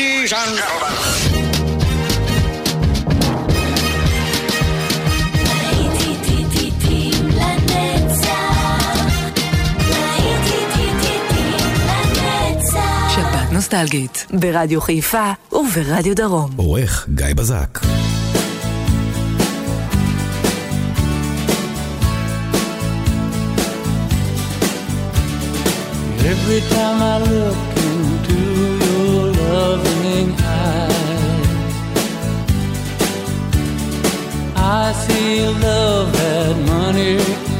ladies and gentlemen. נוסטלגית, ברדיו חיפה וברדיו דרום. עורך גיא בזק. Every time I look loving eyes. I see love that money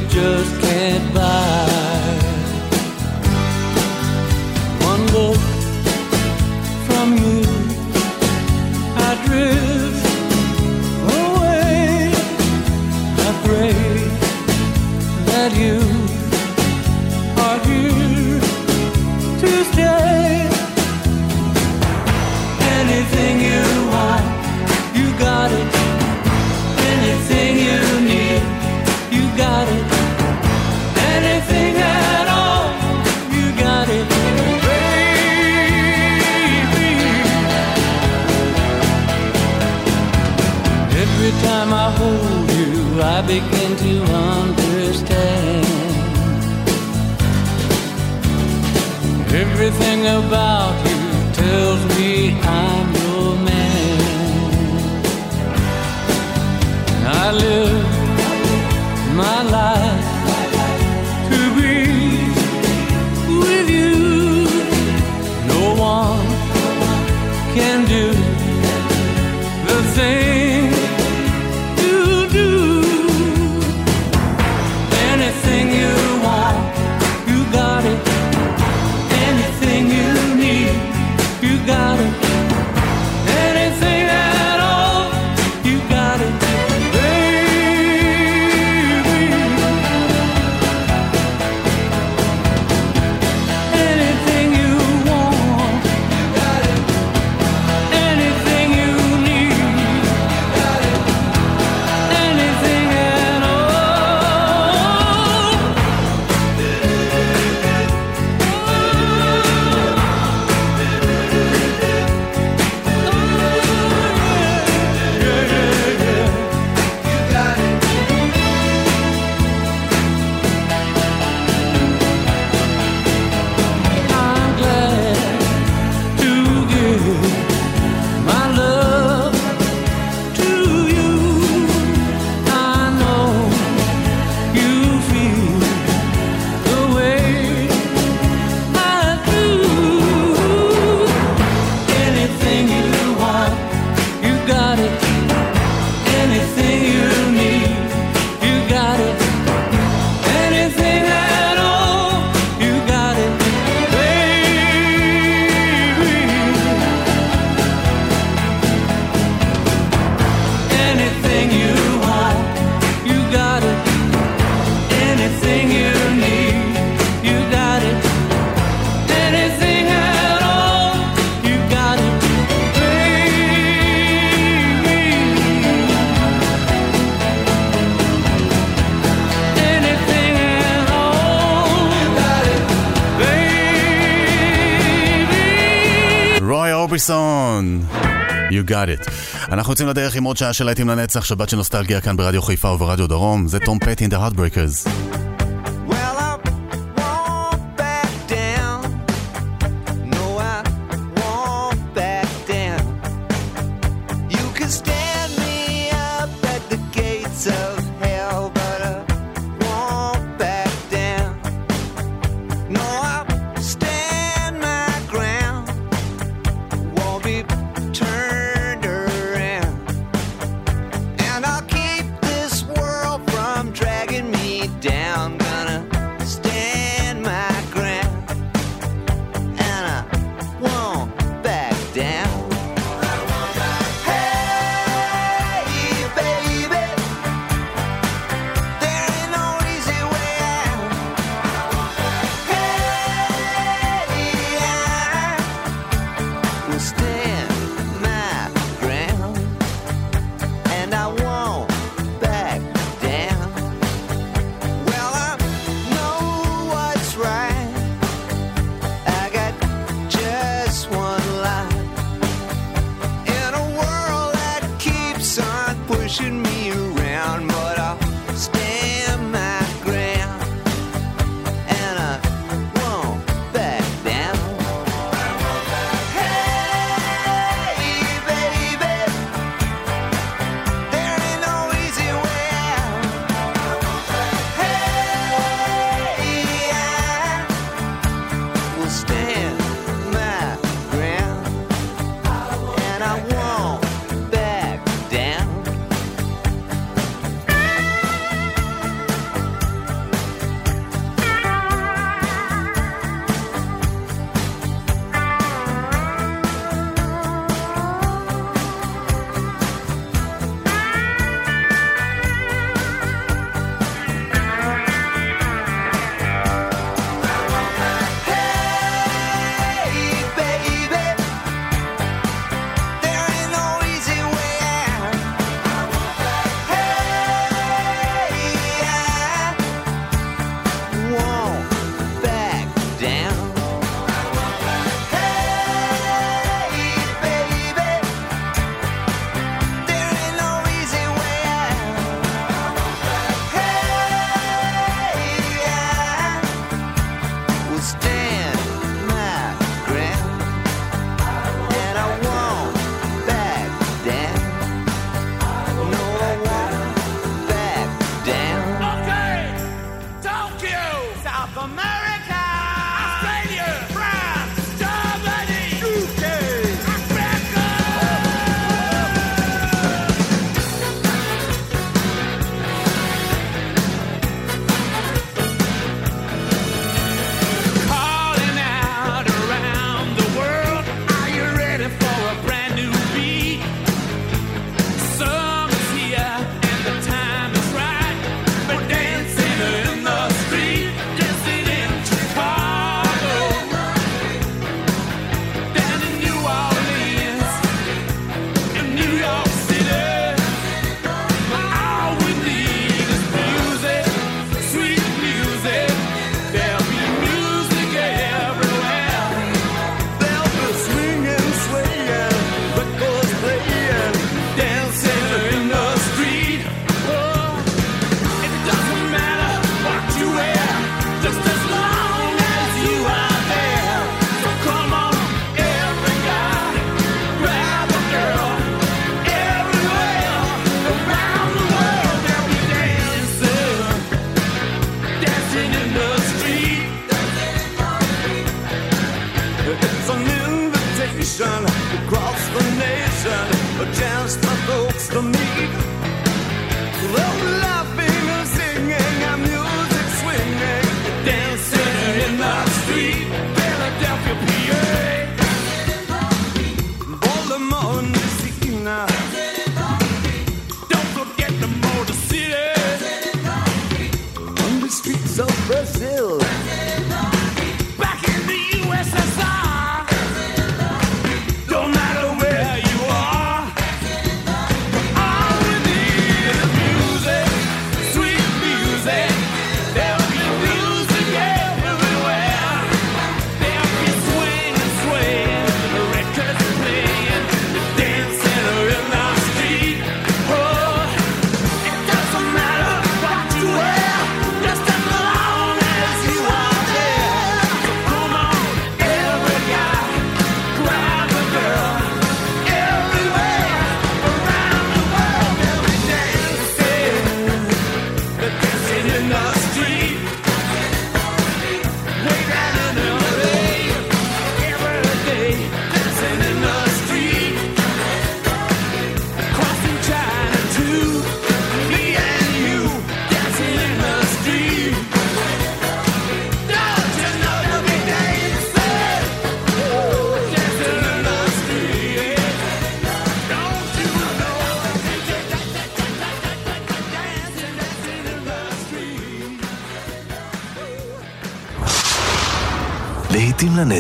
just can't buy. מוריסון! You got it. אנחנו יוצאים לדרך עם עוד שעה של להיטים לנצח, שבת של נוסטלגיה כאן ברדיו חיפה וברדיו דרום, זה תום פטי and the Heartbreakers.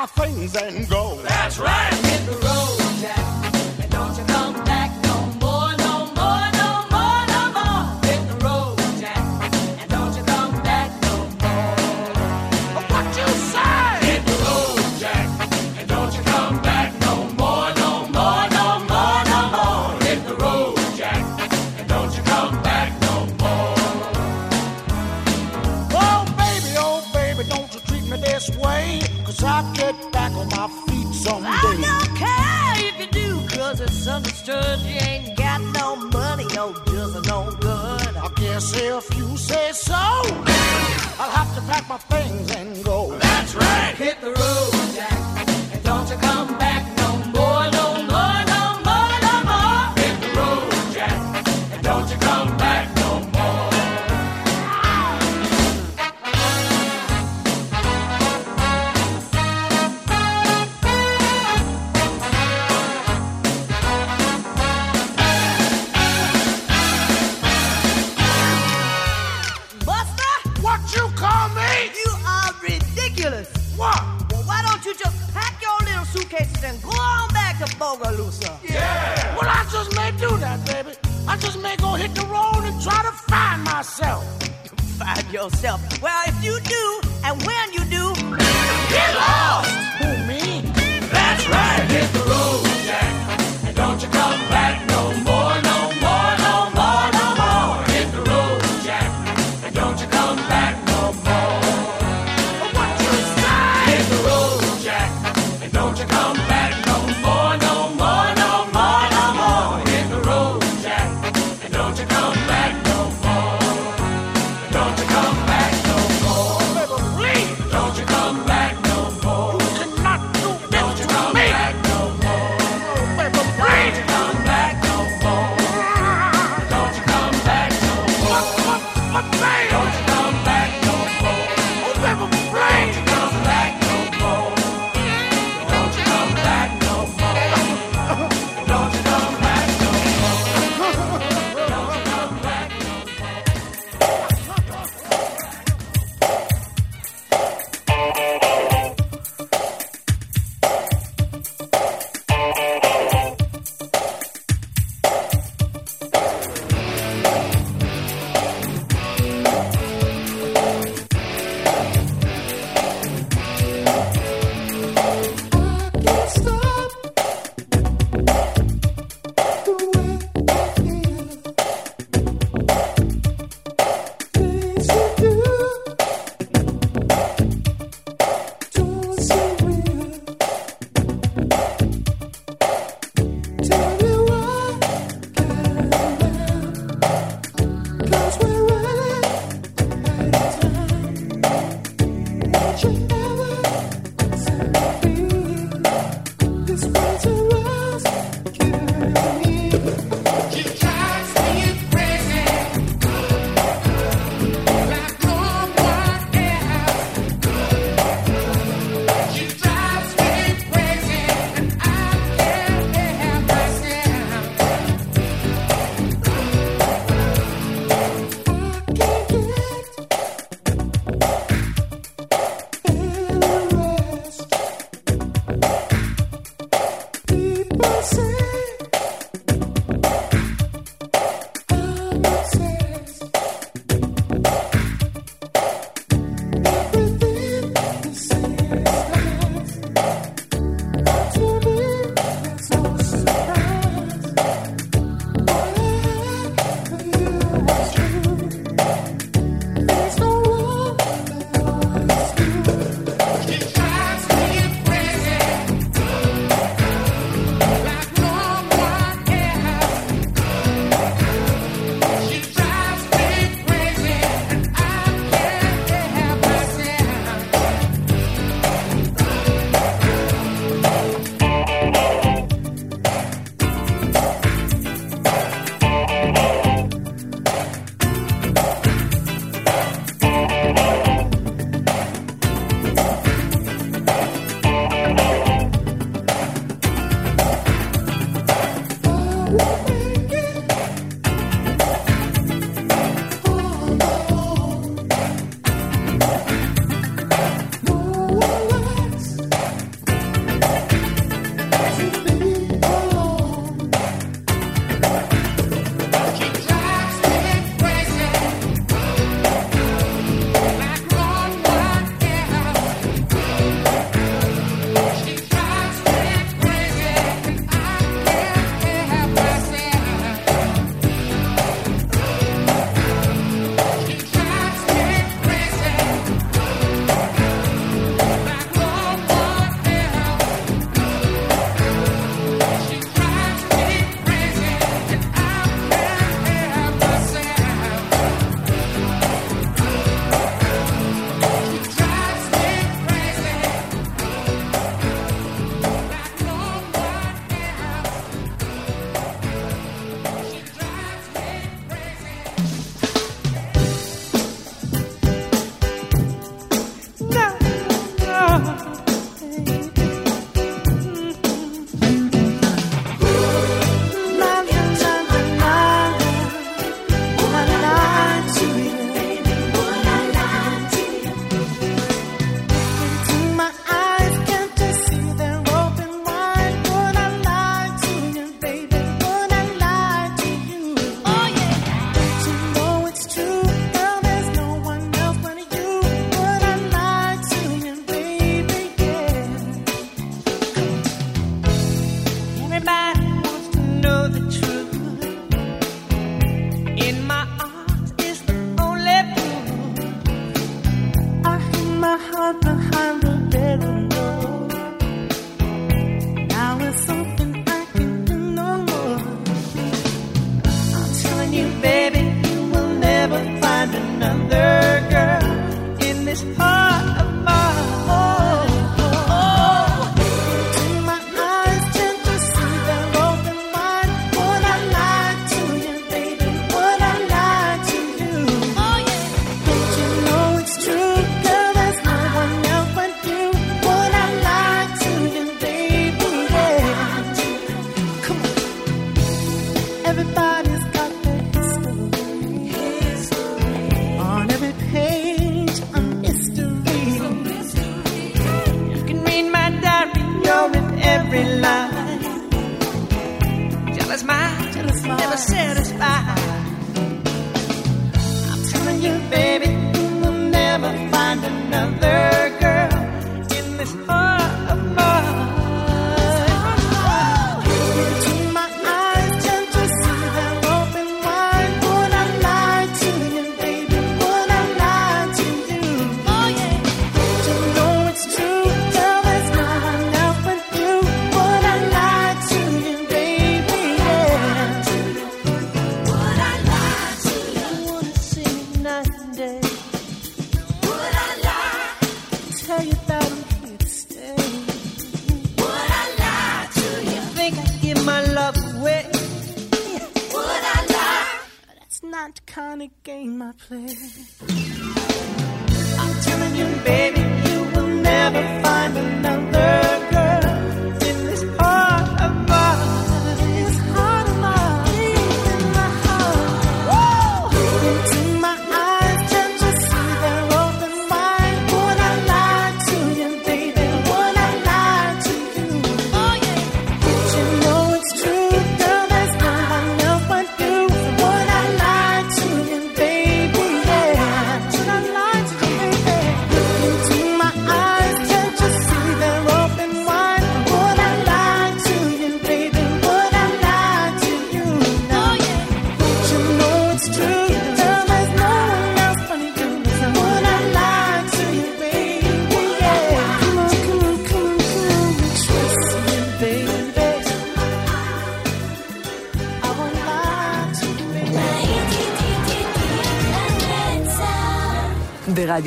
my things and go. That's right. I'm in the road, Jack. If you say so, I'll have to pack my things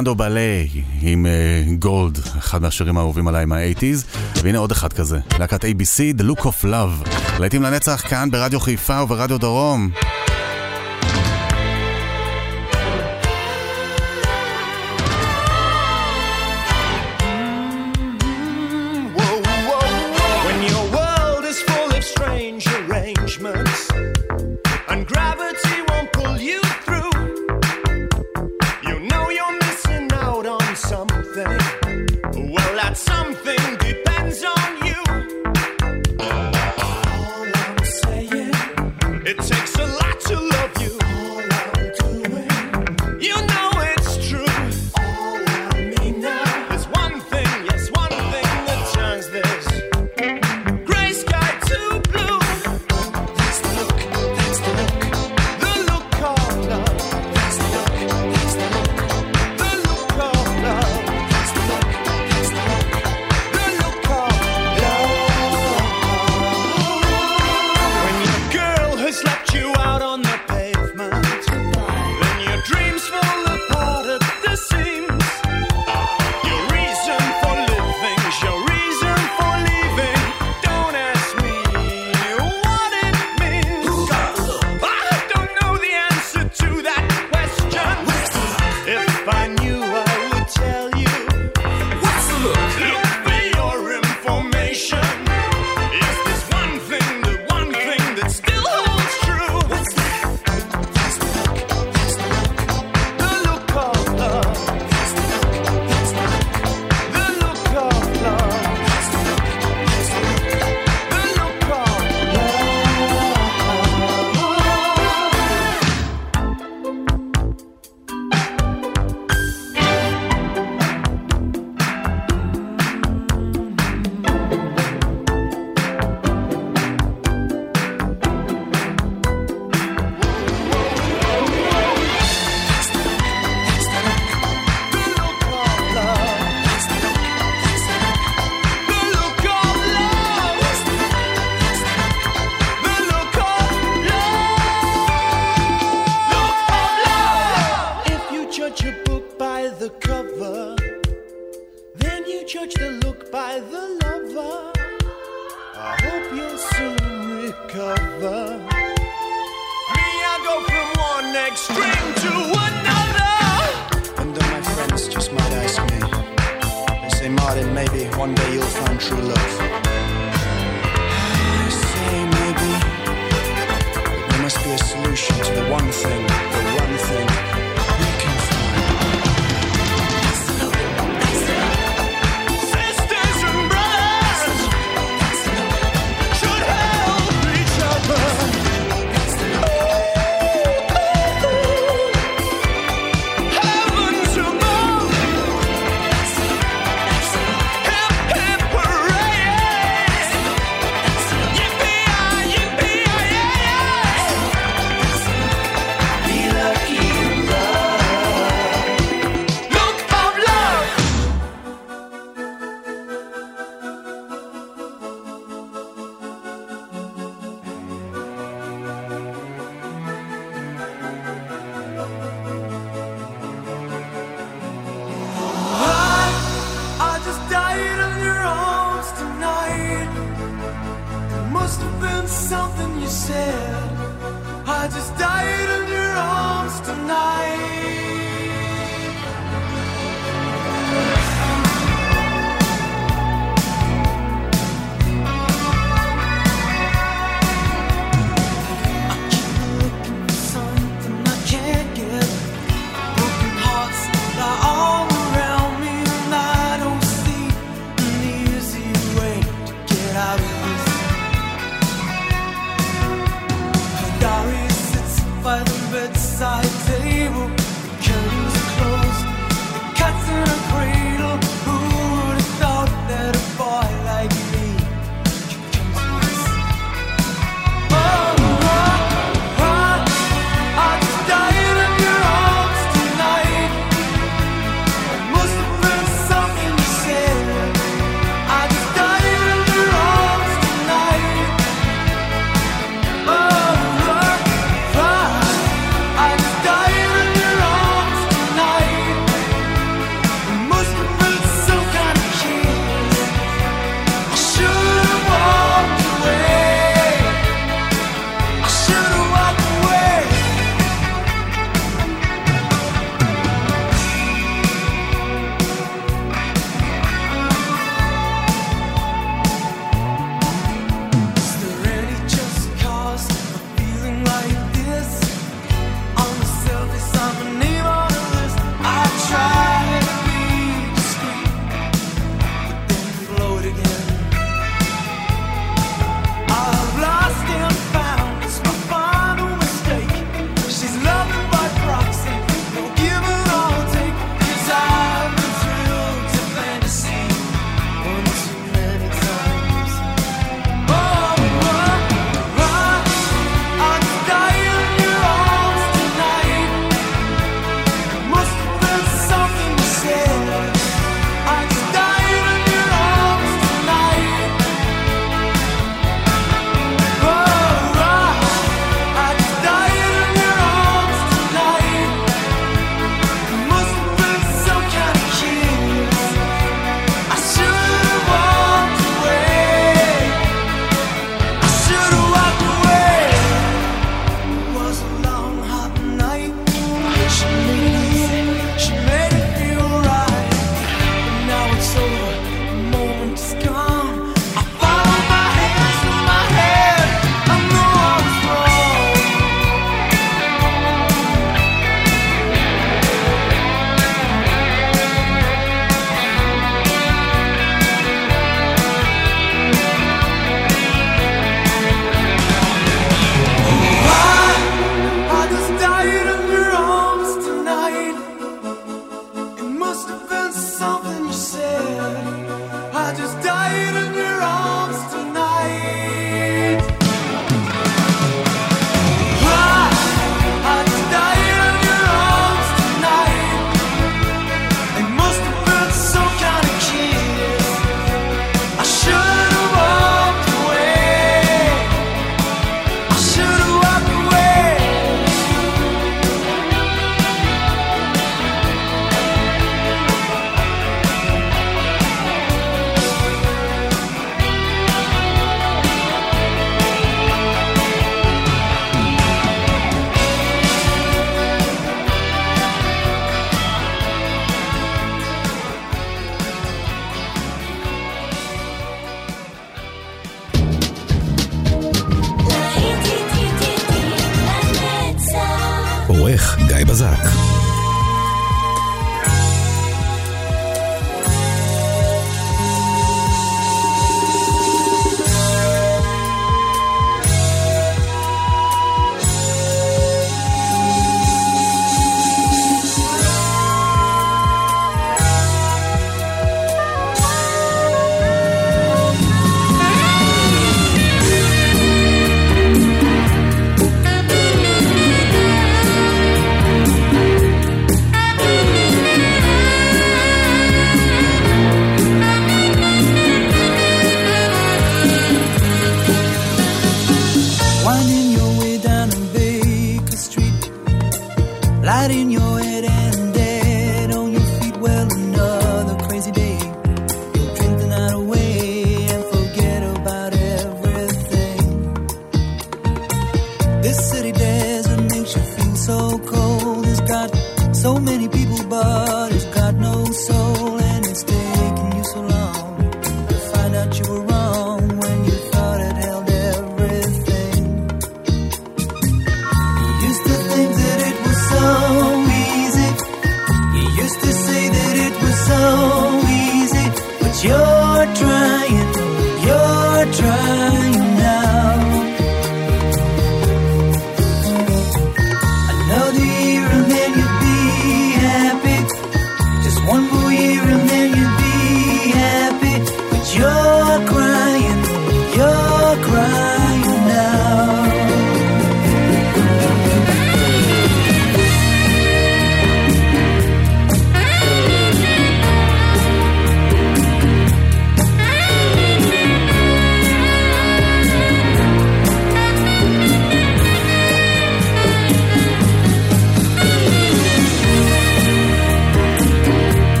פרננדו בלה עם אה, גולד, uh, אחד מהשירים האהובים עליי מהאייטיז, והנה עוד אחד כזה, להקת ABC, The Look of Love, להיטים לנצח כאן ברדיו חיפה וברדיו דרום. Judge the look by the lover. I hope you'll soon recover. Me, I go from one extreme to another. And then my friends just might ask me. They say, Martin, maybe one day you'll find true love. I say maybe. There must be a solution to the one thing.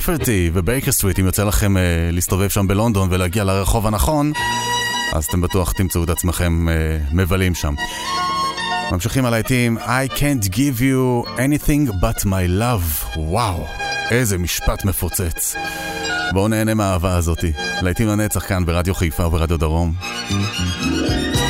רפרטי ובייקר סטריט, אם יוצא לכם uh, להסתובב שם בלונדון ולהגיע לרחוב הנכון, אז אתם בטוח תמצאו את עצמכם uh, מבלים שם. ממשיכים על העיתים, I can't give you anything but my love. וואו, איזה משפט מפוצץ. בואו נהנה מהאהבה הזאתי. להיטים לנצח כאן ברדיו חיפה וברדיו דרום. Mm-hmm.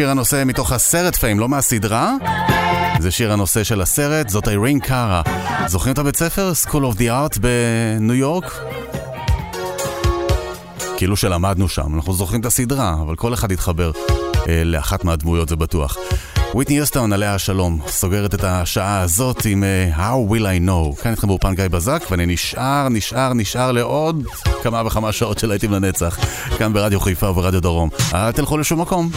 שיר הנושא מתוך הסרט פיים, לא מהסדרה. זה שיר הנושא של הסרט, זאת איירין קארה. זוכרים את הבית ספר? School of the Art בניו יורק? כאילו שלמדנו שם, אנחנו זוכרים את הסדרה, אבל כל אחד יתחבר אה, לאחת מהדמויות, זה בטוח. וויטני יוסטון, עליה השלום, סוגרת את השעה הזאת עם uh, How will I know. כאן איתכם באופן גיא בזק, ואני נשאר, נשאר, נשאר לעוד כמה וכמה שעות של להיטים לנצח, כאן ברדיו חיפה וברדיו דרום. אל תלכו לשום מקום.